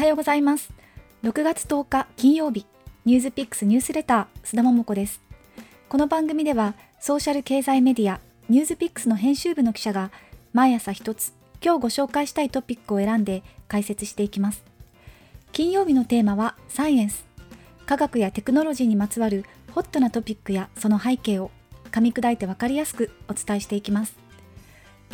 はようございます。6月10日金曜日ニュースピックスニュースレター須田桃子です。この番組ではソーシャル経済メディアニュースピックスの編集部の記者が毎朝一つ今日ご紹介したいトピックを選んで解説していきます。金曜日のテーマはサイエンス。科学やテクノロジーにまつわるホットなトピックやその背景を噛み砕いてわかりやすくお伝えしていきます。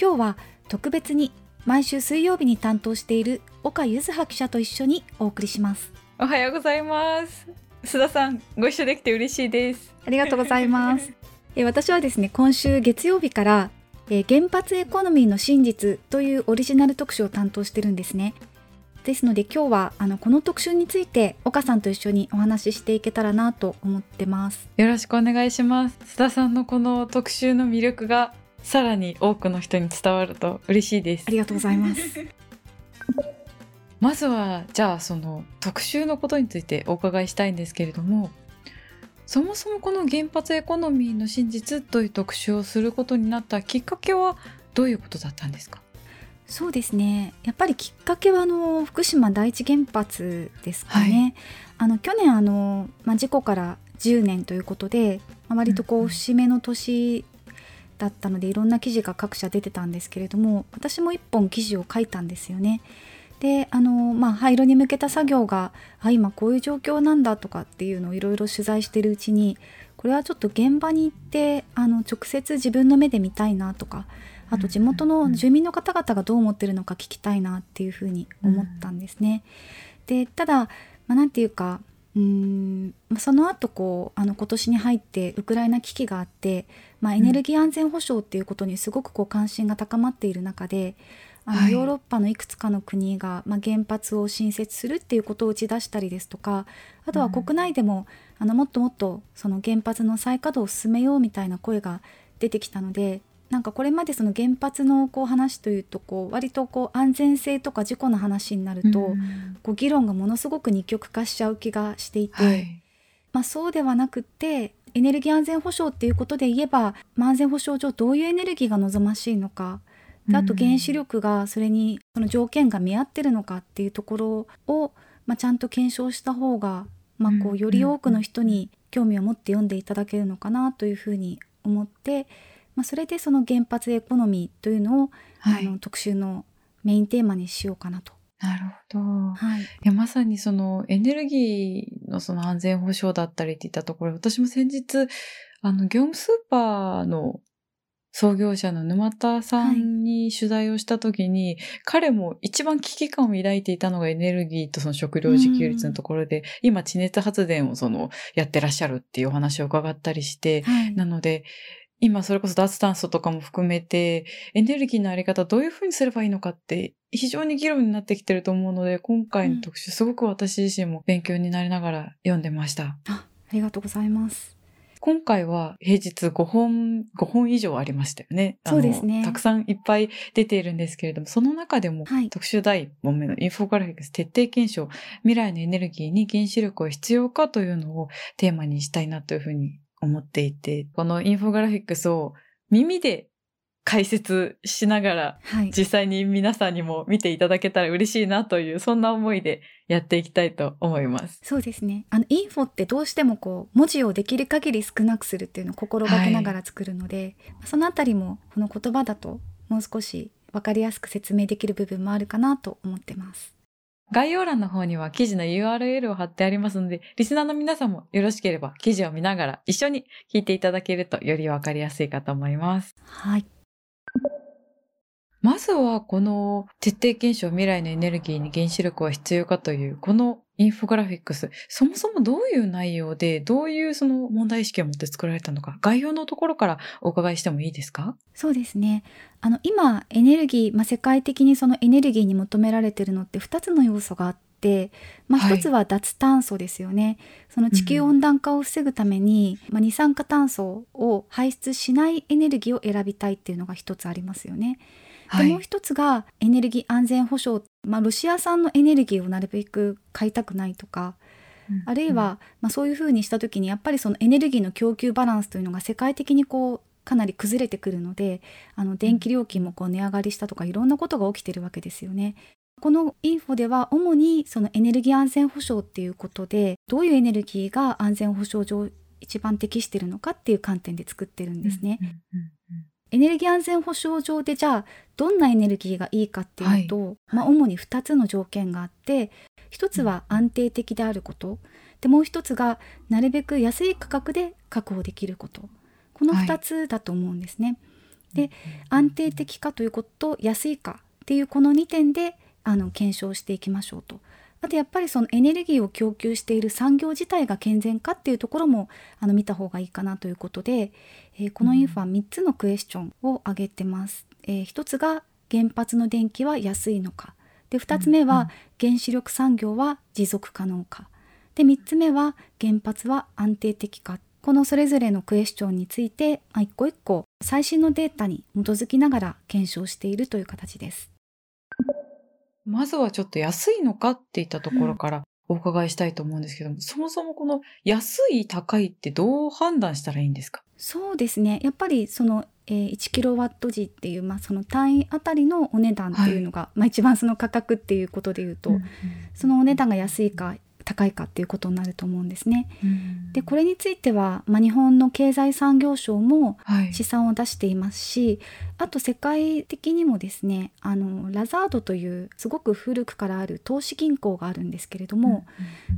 今日は特別に毎週水曜日に担当している岡柚葉記者と一緒にお送りします。おはようございます。須田さんご一緒できて嬉しいです。ありがとうございます。え私はですね今週月曜日からえ原発エコノミーの真実というオリジナル特集を担当してるんですね。ですので今日はあのこの特集について岡さんと一緒にお話ししていけたらなと思ってます。よろしくお願いします。須田さんのこの特集の魅力がさらに多くの人に伝わると嬉しいです。ありがとうございますまずはじゃあその特集のことについてお伺いしたいんですけれどもそもそもこの原発エコノミーの真実という特集をすることになったきっかけはどういうことだったんですか？そうですね。やっぱりきっかけはあの福島第一原発ですかね、はい、あの去年あの、まあ、事故から10年ということで、まあ、割とこう節目の年だったのでいろんな記事が各社出てたん。ですけれども私も1本記事を書いたんですよね。であのまあ廃炉に向けた作業があ今こういう状況なんだとかっていうのをいろいろ取材してるうちにこれはちょっと現場に行ってあの直接自分の目で見たいなとかあと地元の住民の方々がどう思ってるのか聞きたいなっていうふうに思ったんですね。でただ、まあ、なんていうかうんその後こうあの今年に入ってウクライナ危機があって、まあ、エネルギー安全保障っていうことにすごくこう関心が高まっている中であの、ヨーロッパのいくつかの国が、まあ、原発を新設するっていうことを打ち出したりですとかあとは国内でも、うん、あのもっともっとその原発の再稼働を進めようみたいな声が出てきたのでなんかこれまでその原発のこう話というとこう割とこう安全性とか事故の話になると、うん、こう議論がものすごく二極化しちゃう気がしていて、はい、まあ、そうではなくてエネルギー安全保障っていうことで言えば、まあ、安全保障上どういうエネルギーが望ましいのかであと原子力がそれにその条件が見合ってるのかっていうところを、まあ、ちゃんと検証した方が、まあ、こうより多くの人に興味を持って読んでいただけるのかなというふうに思って。まあ、それでその原発エコノミーというのを、はい、あの特集のメインテーマにしようかなと。なるほど。はい、いやまさにそのエネルギーのその安全保障だったりっていったところ、私も先日、あの、業務スーパーの創業者の沼田さんに取材をした時に、はい、彼も一番危機感を抱いていたのがエネルギーとその食料自給率のところで、今地熱発電をそのやってらっしゃるっていうお話を伺ったりして、はい、なので、今それこそ脱炭素とかも含めて、エネルギーのあり方どういうふうにすればいいのかって非常に議論になってきてると思うので、今回の特集すごく私自身も勉強になりながら読んでました。あありがとうございます。今回は平日5本、5本以上ありましたよね。そうですね。たくさんいっぱい出ているんですけれども、その中でも特集第1本目のインフォグラフィックス徹底検証、未来のエネルギーに原子力を必要かというのをテーマにしたいなというふうに思っていて、このインフォグラフィックスを耳で解説しながら、はい、実際に皆さんにも見ていただけたら嬉しいなという、そんな思いでやっていきたいと思います。そうですね。あの、インフォってどうしてもこう、文字をできる限り少なくするっていうのを心がけながら作るので、はい、そのあたりもこの言葉だともう少しわかりやすく説明できる部分もあるかなと思ってます。概要欄の方には記事の URL を貼ってありますので、リスナーの皆さんもよろしければ記事を見ながら一緒に聞いていただけるとよりわかりやすいかと思います。はい。まずはこの徹底検証未来のエネルギーに原子力は必要かというこのインフォグラフィックス、そもそもどういう内容で、どういうその問題意識を持って作られたのか、概要のところからお伺いしてもいいですか？そうですね。あの、今、エネルギー、まあ、世界的にそのエネルギーに求められているのって2つの要素があって、まあ、1つは脱炭素ですよね、はい、その地球温暖化を防ぐために、うん、まあ、二酸化炭素を排出しないエネルギーを選びたいっていうのが1つありますよね。でもう一つがエネルギー安全保障、まあ、ロシア産のエネルギーをなるべく買いたくないとか、うん、あるいは、まあ、そういうふうにした時にやっぱりそのエネルギーの供給バランスというのが世界的にこうかなり崩れてくるのであの電気料金もこう値上がりしたとかいろんなことが起きてるわけですよね。このインフォでは主にそのエネルギー安全保障っていうことでどういうエネルギーが安全保障上一番適しているのかっていう観点で作ってるんですね。エネルギー安全保障上でじゃあどんなエネルギーがいいかっていうと、はい、まあ、主に2つの条件があって1つは安定的であること。でもう1つがなるべく安い価格で確保できること。この2つだと思うんですね。はい、で安定的かということと安いかっていうこの2点であの検証していきましょうと。あとやっぱりそのエネルギーを供給している産業自体が健全かっていうところもあの見た方がいいかなということで、えー、このインフは3つのクエスチョンを挙げてます。えー、1つが原発の電気は安いのかで2つ目は原子力産業は持続可能かで3つ目は原発は安定的かこのそれぞれのクエスチョンについて一個一個最新のデータに基づきながら検証しているという形です。まずはちょっと安いのかっていったところからお伺いしたいと思うんですけども、うん、そもそもこの安い高いってどう判断したらいいんですか？そうですね。やっぱりその、えー、1キロワット時っていう、まあ、その単位あたりのお値段っていうのが、はい、まあ、一番その価格っていうことでいうと、うんうん、そのお値段が安いか高いかっていうことになると思うんですね。でこれについては、まあ、日本の経済産業省も試算を出していますし、はい、あと世界的にもですねあのラザードというすごく古くからある投資銀行があるんですけれども、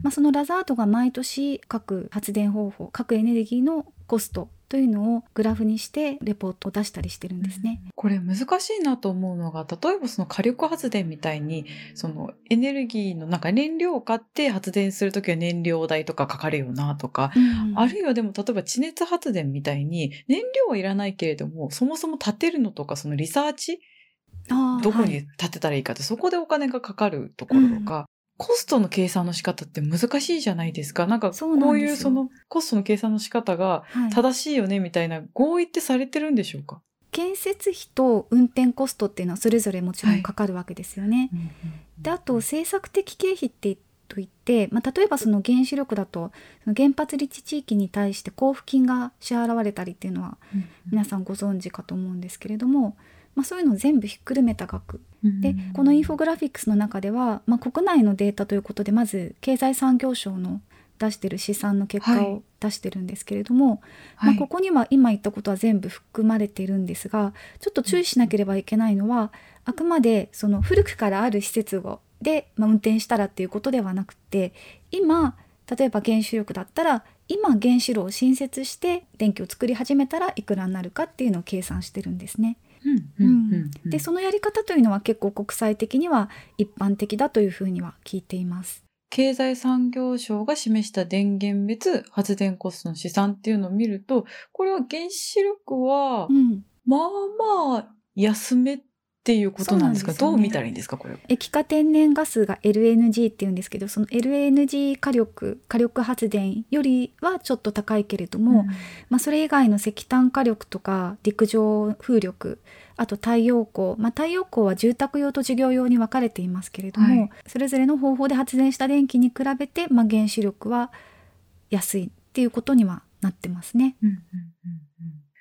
まあ、そのラザードが毎年各発電方法各エネルギーのコストというのをグラフにしてレポートを出したりしてるんですね。これ難しいなと思うのが例えばその火力発電みたいにそのエネルギーのなんか燃料を買って発電する時は燃料代とかかかるよなとか、うん、あるいはでも例えば地熱発電みたいに燃料はいらないけれどもそもそも建てるのとかそのリサーチどこに建てたらいいかって、はい、そこでお金がかかるところとか、コストの計算の仕方って難しいじゃないですか。なんかこういうそのコストの計算の仕方が正しいよねみたいな合意ってされてるんでしょうか、建設費と運転コストっていうのはそれぞれもちろんかかるわけですよね。はい、であと政策的経費ってといって、まあ、例えばその原子力だとその原発立地地域に対して交付金が支払われたりっていうのは皆さんご存知かと思うんですけれども、まあ、そういうのを全部ひっくるめた額。でこのインフォグラフィックスの中では、まあ、国内のデータということでまず経済産業省の出してる試算の結果を出してるんですけれども、はい、まあ、ここには今言ったことは全部含まれているんですがちょっと注意しなければいけないのはあくまでその古くからある施設で、まあ、運転したらっていうことではなくて今例えば原子力だったら今原子炉を新設して電気を作り始めたらいくらになるかっていうのを計算してるんですね。でそのやり方というのは結構国際的には一般的だというふうには聞いています。経済産業省が示した電源別発電コストの試算っていうのを見るとこれは原子力は、うん、まあまあ安めっていうことなんですか、ね、どう見たらいいんですか？これ。液化天然ガスが LNG っていうんですけどその LNG 火力火力発電よりはちょっと高いけれども、うん、まあ、それ以外の石炭火力とか陸上風力あと太陽光、まあ、太陽光は住宅用と事業用に分かれていますけれども、はい、それぞれの方法で発電した電気に比べて、まあ、原子力は安いっていうことにはなってますね。うんうんうんうん、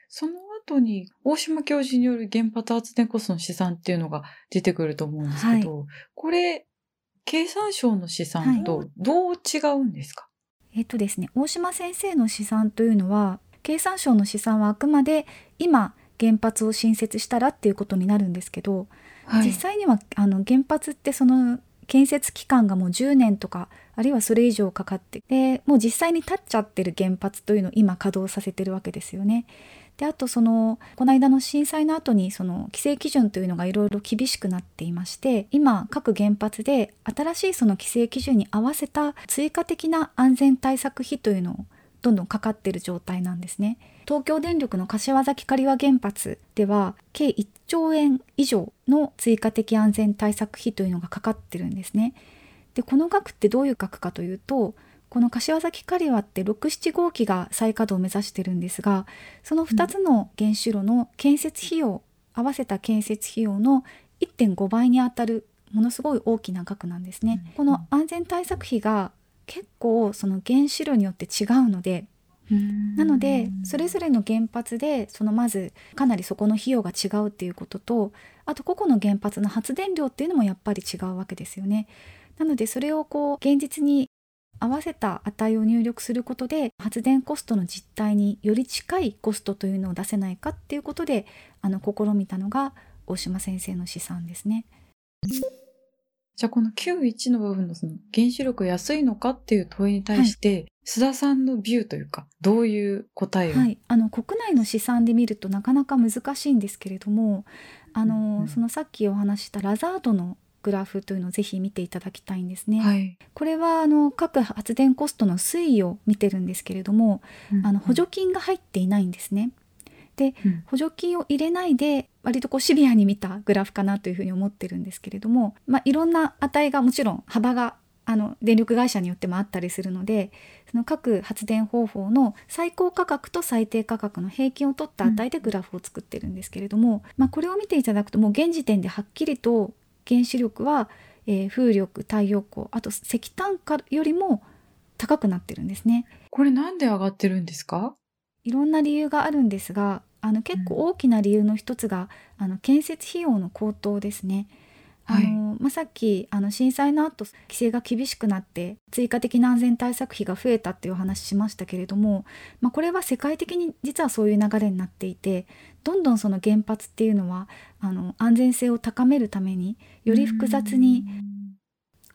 その後に大島教授による原発発電コストの試算っていうのが出てくると思うんですけど、はい、これ経産省の試算とどう違うんですか、はい、えっとですね大島先生の試算というのは経産省の試算はあくまで今原発を新設したらっていうことになるんですけど、はい、実際にはあの原発ってその建設期間がもう10年とかあるいはそれ以上かかってでもう実際に立っちゃってる原発というのを今稼働させてるわけですよね。であとそのこの間の震災の後にその規制基準というのがいろいろ厳しくなっていまして今各原発で新しいその規制基準に合わせた追加的な安全対策費というのをどんどんかかってる状態なんですね。東京電力の柏崎刈羽原発では計1兆円以上の追加的安全対策費というのがかかってるんですね。でこの額ってどういう額かというとこの柏崎刈羽って67号機が再稼働を目指してるんですがその2つの原子炉の建設費用、合わせた建設費用の1.5倍にあたるものすごい大きな額なんですね。この安全対策費が結構その原子炉によって違うのでなのでそれぞれの原発でそのまずかなりそこの費用が違うっていうこととあと個々の原発の発電量っていうのもやっぱり違うわけですよね。なのでそれをこう現実に合わせた値を入力することで発電コストの実態により近いコストというのを出せないかっていうことであの試みたのが大島先生の試算ですね。じゃあこの91の部分のその原子力安いのかっていう問いに対して、はい、須田さんのビューというかどういう答えを、はい、あの国内の試算で見るとなかなか難しいんですけれどもあの、うん、そのさっきお話したラザードのグラフというのをぜひ見ていただきたいんですね。はい、これはあの各発電コストの推移を見てるんですけれども、うんあの補助金が入っていないんですね。で、うん、補助金を入れないで割とこうシビアに見たグラフかなというふうに思ってるんですけれども、まあ、いろんな値がもちろん幅があの電力会社によってもあったりするのでその各発電方法の最高価格と最低価格の平均を取った値でグラフを作ってるんですけれども、うん、まあ、これを見ていただくともう現時点ではっきりと原子力は、えー、風力太陽光あと石炭火よりも高くなってるんですね。これなんで上がってるんですか？いろんな理由があるんですがあの結構大きな理由の一つが、うん、あの建設費用の高騰ですね。あの、はい、まあ、さっきあの震災の後規制が厳しくなって追加的な安全対策費が増えたっていうお話しましたけれども、まあ、これは世界的に実はそういう流れになっていてどんどんその原発っていうのはあの安全性を高めるためにより複雑に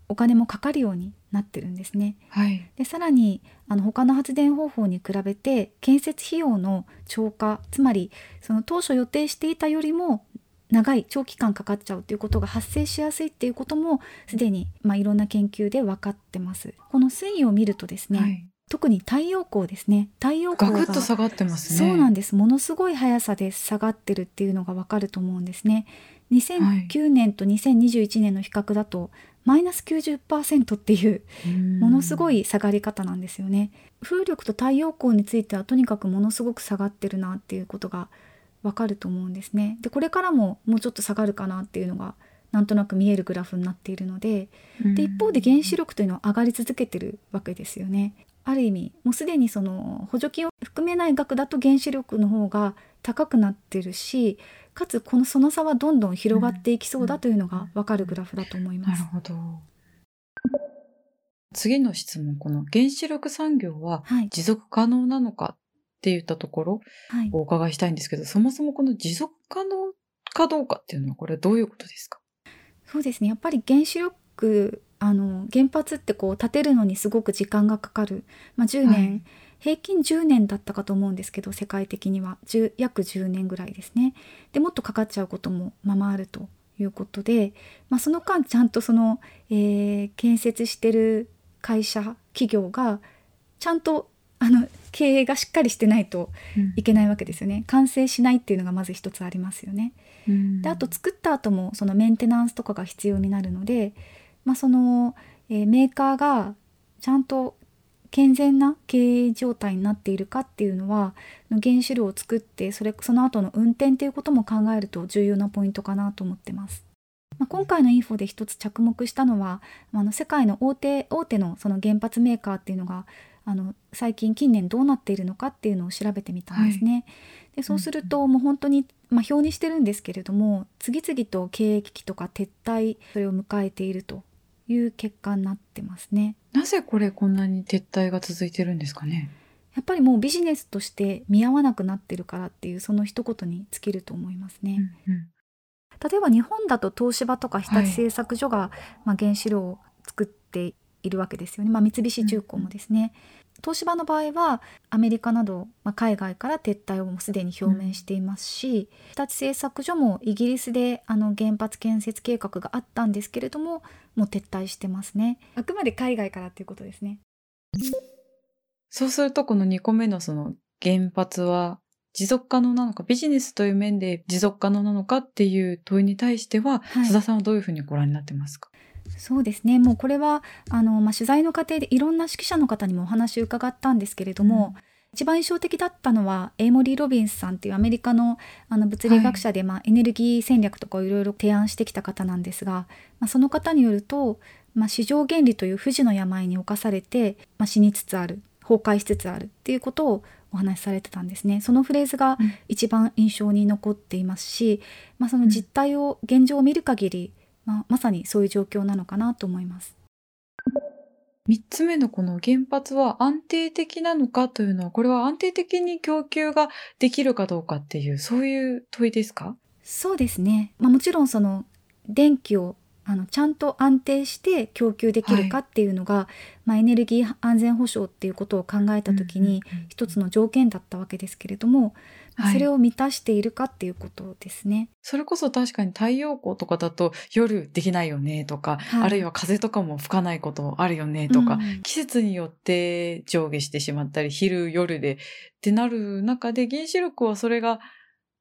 お金もかかるようになってるんですね。はい、でさらにあの他の発電方法に比べて建設費用の超過つまりその当初予定していたよりも長い長期間かかっちゃうということが発生しやすいっていうこともすでに、まあ、いろんな研究で分かってます。この推移を見るとですね、はい、特に太陽光ですね。太陽光がガクッと下がってますね。そうなんです。ものすごい速さで下がってるっていうのがわかると思うんですね。2009年と2021年の比較だと、マイナス90%っていうものすごい下がり方なんですよね。風力と太陽光についてはとにかくものすごく下がってるなっていうことがわかると思うんですね。でこれからももうちょっと下がるかなっていうのがなんとなく見えるグラフになっているのでで一方で原子力というのは上がり続けてるわけですよね。ある意味もうすでにその補助金を含めない額だと原子力の方が高くなってるしかつこのその差はどんどん広がっていきそうだというのが分かるグラフだと思います。なるほど。次の質問。この原子力産業は持続可能なのかって言ったところをお伺いしたいんですけど、はい、そもそもこの持続可能かどうかっていうのはこれはどういうことですか？そうですね。やっぱり原子力あの原発ってこう建てるのにすごく時間がかかる、まあ、10年、はい、平均10年だったかと思うんですけど世界的には。約10年ぐらいですね。でもっとかかっちゃうこともままあるということで、まあ、その間ちゃんとその、えー、建設してる会社企業がちゃんとあの経営がしっかりしてないといけないわけですよね、うん、完成しないっていうのがまず一つありますよね。うん、であと作った後もそのメンテナンスとかが必要になるのでまあ、その、えー、メーカーがちゃんと健全な経営状態になっているかっていうのは原子炉を作ってそれその後の運転っていうことも考えると重要なポイントかなと思ってます。まあ、今回のインフォで一つ着目したのはあの世界の大手大手のその原発メーカーっていうのがあの最近近年どうなっているのかっていうのを調べてみたんですね。はい、でそうすると、もう本当に、まあ、表にしてるんですけれども次々と経営危機とか撤退それを迎えているという結果になってますね。なぜこれこんなに撤退が続いてるんですかね？やっぱりもうビジネスとして見合わなくなってるからっていうその一言に尽きると思いますね。うんうん、例えば日本だと東芝とか日立製作所が、はい、まあ、原子炉を作っているわけですよね、まあ、三菱重工もですね。うん東芝の場合はアメリカなど、まあ、海外から撤退をもうすでに表明していますし、日立製作所もイギリスであの原発建設計画があったんですけれどももう撤退してますね。あくまで海外からということですね。そうするとこの2個目のその原発は持続可能なのかビジネスという面で持続可能なのかっていう問いに対しては、はい、須田さんはどういうふうにご覧になってますか？そうですね。もうこれはあの、まあ、取材の過程でいろんな指揮者の方にもお話を伺ったんですけれども、うん、一番印象的だったのはエイモリー・ロビンスさんっていうアメリカのあの物理学者で、はい、まあ、エネルギー戦略とかをいろいろ提案してきた方なんですが、まあ、その方によると、まあ、市場原理という不治の病に侵されて、まあ、死につつある崩壊しつつあるっていうことをお話しされてたんですね。そのフレーズが一番印象に残っていますし、うん、まあ、その実態を現状を見る限り、まあ、まさにそういう状況なのかなと思います。3つ目のこの原発は安定的なのかというのは、これは安定的に供給ができるかどうかっていう、そういう問いですか？そうですね。まあ、もちろんその電気をあのちゃんと安定して供給できるかっていうのが、はい、まあ、エネルギー安全保障っていうことを考えた時に一つの条件だったわけですけれども、はい、それを満たしているかっていうことですね。それこそ確かに太陽光とかだと夜できないよねとか、はい、あるいは風とかも吹かないことあるよねとか、うん、季節によって上下してしまったり昼夜でってなる中で原子力はそれが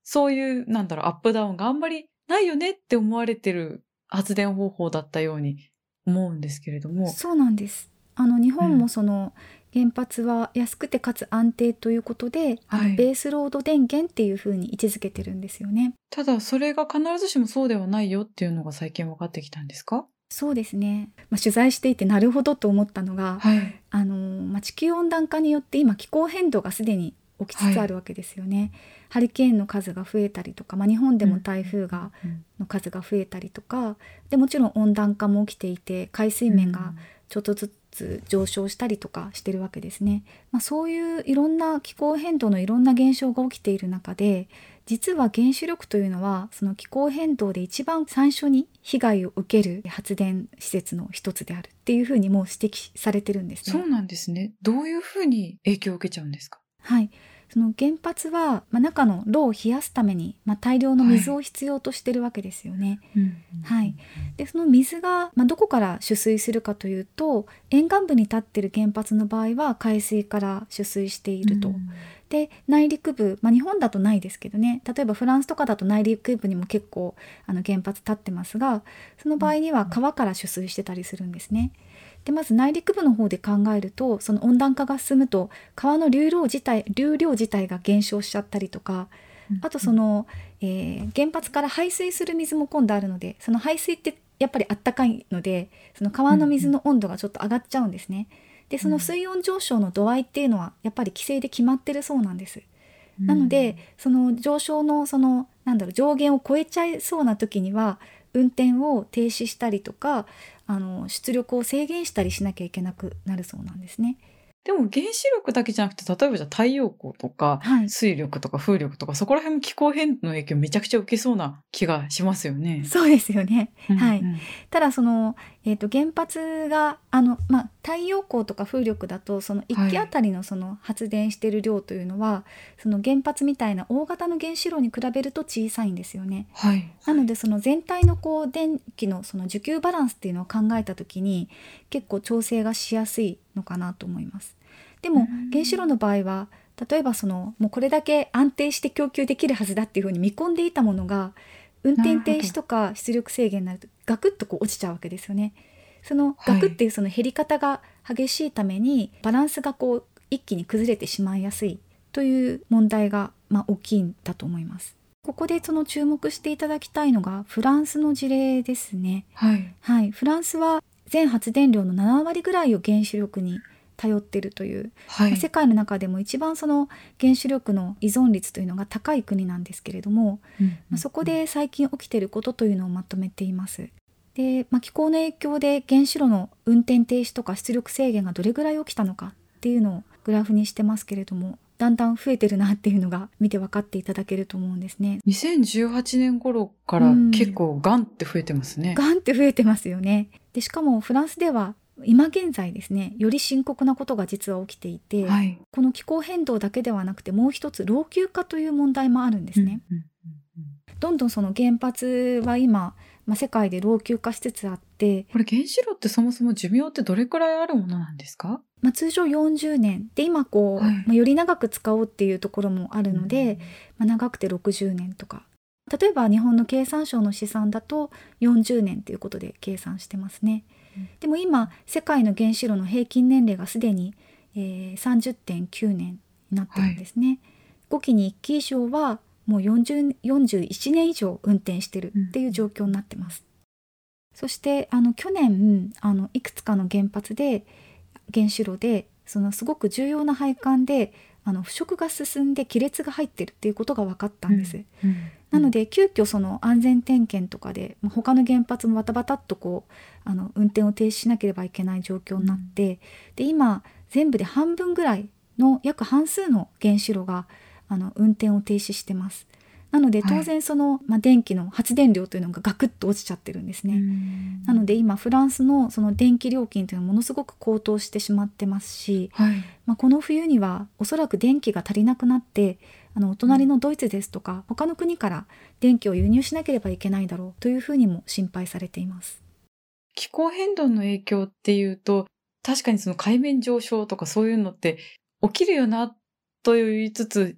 そういうなんだろうアップダウンがあんまりないよねって思われてる発電方法だったように思うんですけれども。そうなんです。あの日本もその、原発は安くてかつ安定ということで、はい、ベースロード電源っていうふうに位置づけてるんですよね。ただそれが必ずしもそうではないよっていうのが最近分かってきたんですか？そうですね、まあ、取材していてなるほどと思ったのが、はい、あのまあ、地球温暖化によって今気候変動がすでに起きつつあるわけですよね。はい、ハリケーンの数が増えたりとか、まあ、日本でも台風が、の数が増えたりとかでもちろん温暖化も起きていて海水面がちょっとずつ上昇したりとかしてるわけですね。まあ、そういういろんな気候変動のいろんな現象が起きている中で実は原子力というのはその気候変動で一番最初に被害を受ける発電施設の一つであるっていうふうにも指摘されてるんですね。そうなんですね。どういうふうに影響を受けちゃうんですか？はい。その原発は、まあ、中の炉を冷やすために、まあ、大量の水を必要としてるわけですよね。はい、でその水が、まあ、どこから取水するかというと沿岸部に立ってる原発の場合は海水から取水していると。うん、で内陸部、まあ、日本だとないですけどね例えばフランスとかだと内陸部にも結構あの原発立ってますがその場合には川から取水してたりするんですね。でまず内陸部の方で考えるとその温暖化が進むと川の流量自体流量自体が減少しちゃったりとかあとその、えー、原発から排水する水も今度あるのでその排水ってやっぱりあったかいのでその川の水の温度がちょっと上がっちゃうんですね。でその水温上昇の度合いっていうのはやっぱり規制で決まってるそうなんです。なのでその上昇のそのなんだろう上限を超えちゃいそうな時には運転を停止したりとかあの出力を制限したりしなきゃいけなくなるそうなんですね。でも原子力だけじゃなくて例えばじゃ太陽光とか、はい、水力とか風力とかそこら辺も気候変動の影響めちゃくちゃ受けそうな気がしますよね。そうですよね。うんうん、はい。ただそのえっ、ー、と原発があのまあ太陽光とか風力だとその1基あたりのその発電してる量というのは、はい、その原発みたいな大型の原子炉に比べると小さいんですよね。はい。なのでその全体のこう電気のその需給バランスっていうのを考えた時に結構調整がしやすいのかなと思います。でも原子炉の場合は例えばそのもうこれだけ安定して供給できるはずだっていうふうに見込んでいたものが運転停止とか出力制限になるとガクッとこう落ちちゃうわけですよね。そのガクっていうその減り方が激しいためにバランスがこう一気に崩れてしまいやすいという問題がまあ大きいんだと思います。ここでその注目していただきたいのがフランスの事例ですね。はい、はい、フランスは全発電量の7割ぐらいを原子力に頼ってるという、はい、世界の中でも一番その原子力の依存率というのが高い国なんですけれども、うんうんうん、そこで最近起きていることというのをまとめています。で、まあ、気候の影響で原子炉の運転停止とか出力制限がどれぐらい起きたのかっていうのをグラフにしてますけれどもだんだん増えてるなっていうのが見て分かっていただけると思うんですね。2018年頃から結構ガンって増えてますね。ガンって増えてますよね。でしかもフランスでは今現在ですねより深刻なことが実は起きていて、はい、この気候変動だけではなくてもう一つ老朽化という問題もあるんですね。うんうんうん、どんどんその原発は今、まあ、世界で老朽化しつつあってこれ原子炉ってそもそも寿命ってどれくらいあるものなんですか？まあ、通常40年。で今こう、はい、まあ、より長く使おうっていうところもあるので、うん、まあ、長くて60年とか。例えば日本の経産省の試算だと40年ということで計算してますね。でも今世界の原子炉の平均年齢がすでに、えー、30.9年になってるんですね。はい、5期に1期以上はもう40 41年以上運転してるっていう状況になってます。うん、そしてあの去年あのいくつかの原発で原子炉でそのすごく重要な配管であの腐食が進んで亀裂が入ってるっていうことが分かったんです。うんうん、なので急遽その安全点検とかで他の原発もバタバタっとこうあの運転を停止しなければいけない状況になって、で今全部で半分ぐらいの約半数の原子炉があの運転を停止してます。なので当然その、はい、まあ、電気の発電量というのがガクッと落ちちゃってるんですね。なので今フランスのその電気料金というのはものすごく高騰してしまってますし、はい、まあ、この冬にはおそらく電気が足りなくなってあのお隣のドイツですとか他の国から電気を輸入しなければいけないだろうというふうにも心配されています。気候変動の影響っていうと確かにその海面上昇とかそういうのって起きるよなと言いつつ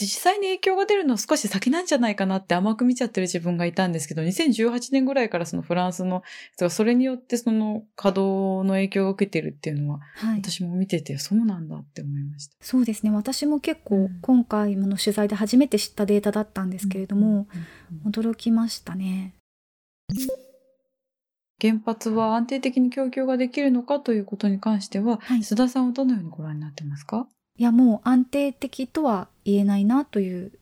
実際に影響が出るのは少し先なんじゃないかなって甘く見ちゃってる自分がいたんですけど、2018年ぐらいからそのフランスの、それによってその稼働の影響が受けてるっていうのは、はい、私も見ててそうなんだって思いました。そうですね。私も結構今回の取材で初めて知ったデータだったんですけれども、驚きましたね。原発は安定的に供給ができるのかということに関しては、はい、須田さんはどのようにご覧になってますか？いやもう安定的とは言えないなという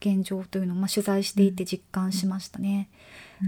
現状というのを、まあ、取材していて実感しましたね。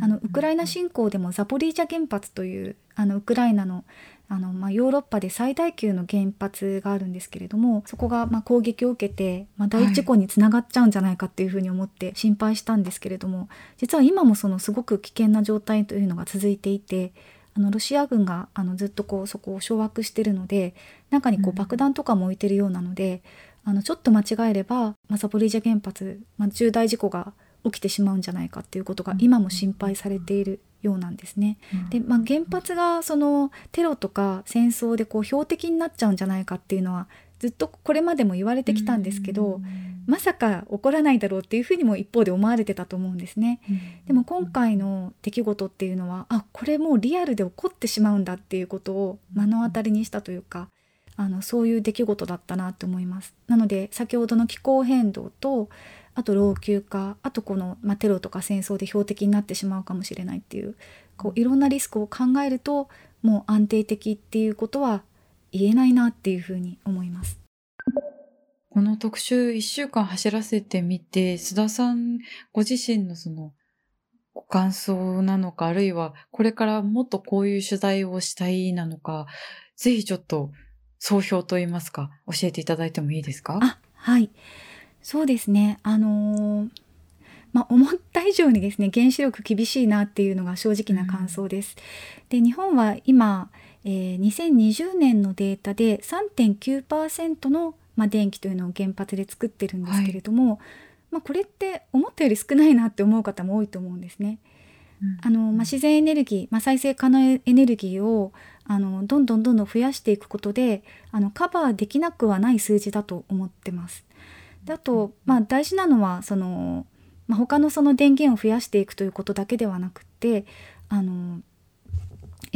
あのウクライナ侵攻でもザポリージャ原発というあのウクライナのあの、まあ、ヨーロッパで最大級の原発があるんですけれどもそこがまあ攻撃を受けて、まあ、大事故につながっちゃうんじゃないかっていうふうに思って心配したんですけれども実は今もそのすごく危険な状態というのが続いていてあのロシア軍があのずっとこうそこを掌握してるので中にこう爆弾とかも置いてるようなので、うん、あのちょっと間違えれば、まあ、ザポリージャ原発、まあ、重大事故が起きてしまうんじゃないかっていうことが今も心配されているようなんですね。うん、で、まあ、原発がそのテロとか戦争でこう標的になっちゃうんじゃないかっていうのはずっとこれまでも言われてきたんですけど、まさか起こらないだろうっていうふうにも一方で思われてたと思うんですね。でも今回の出来事っていうのはあこれもうリアルで起こってしまうんだっていうことを目の当たりにしたというかあのそういう出来事だったなと思います。なので先ほどの気候変動とあと老朽化あとこの、まあ、テロとか戦争で標的になってしまうかもしれないっていうこういろんなリスクを考えるともう安定的っていうことは言えないなっていうふうに思います。この特集一週間走らせてみて、須田さんご自身のそのご感想なのか、あるいはこれからもっとこういう取材をしたいなのか、ぜひちょっと総評といいますか、教えていただいてもいいですか？あ、はい。そうですね。あのー、まあ、思った以上にですね、原子力厳しいなっていうのが正直な感想です。うん、で、日本は今、えー、2020年のデータで3.9%の、まあ、電気というのを原発で作ってるんですけれども、はい、まあ、これって思ったより少ないなって思う方も多いと思うんですね。あのまあ、自然エネルギー、まあ、再生可能エネルギーをあのどんどんどんどん増やしていくことであのカバーできなくはない数字だと思ってます。であと、まあ、大事なのはその、まあ、他のその電源を増やしていくということだけではなくてあの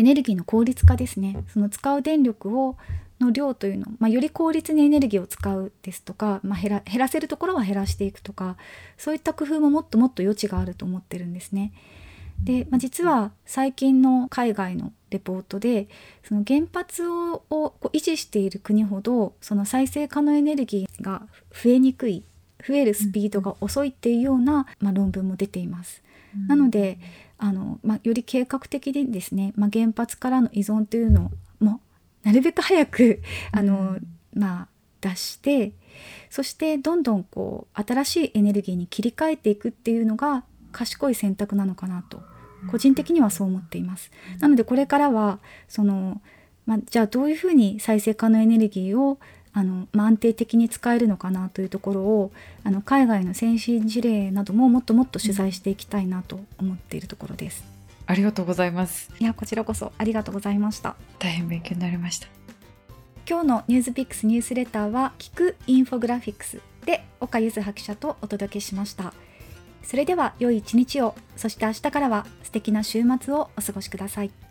エネルギーの効率化ですねその使う電力をの量というのを、まあ、より効率にエネルギーを使うですとか、まあ、減ら減らせるところは減らしていくとかそういった工夫ももっともっと余地があると思ってるんですね。で、まあ、実は最近の海外のレポートでその原発をを維持している国ほどその再生可能エネルギーが増えにくい増えるスピードが遅いっていうような、まあ、論文も出ています。なのであの、まあ、より計画的でですね、まあ、原発からの依存というのをもなるべく早くあの、まあ、出してそしてどんどんこう新しいエネルギーに切り替えていくっていうのが賢い選択なのかなと個人的にはそう思っています。なのでこれからはその、まあ、じゃあどういうふうに再生可能エネルギーをあの、まあ、安定的に使えるのかなというところをあの海外の先進事例などももっともっと取材していきたいなと思っているところです。ありがとうございます。いやこちらこそありがとうございました。大変勉強になりました。今日のニュースピックスニュースレターは聞くインフォグラフィックスで岡ゆずは記者とお届けしました。それでは良い一日を、そして明日からは素敵な週末をお過ごしください。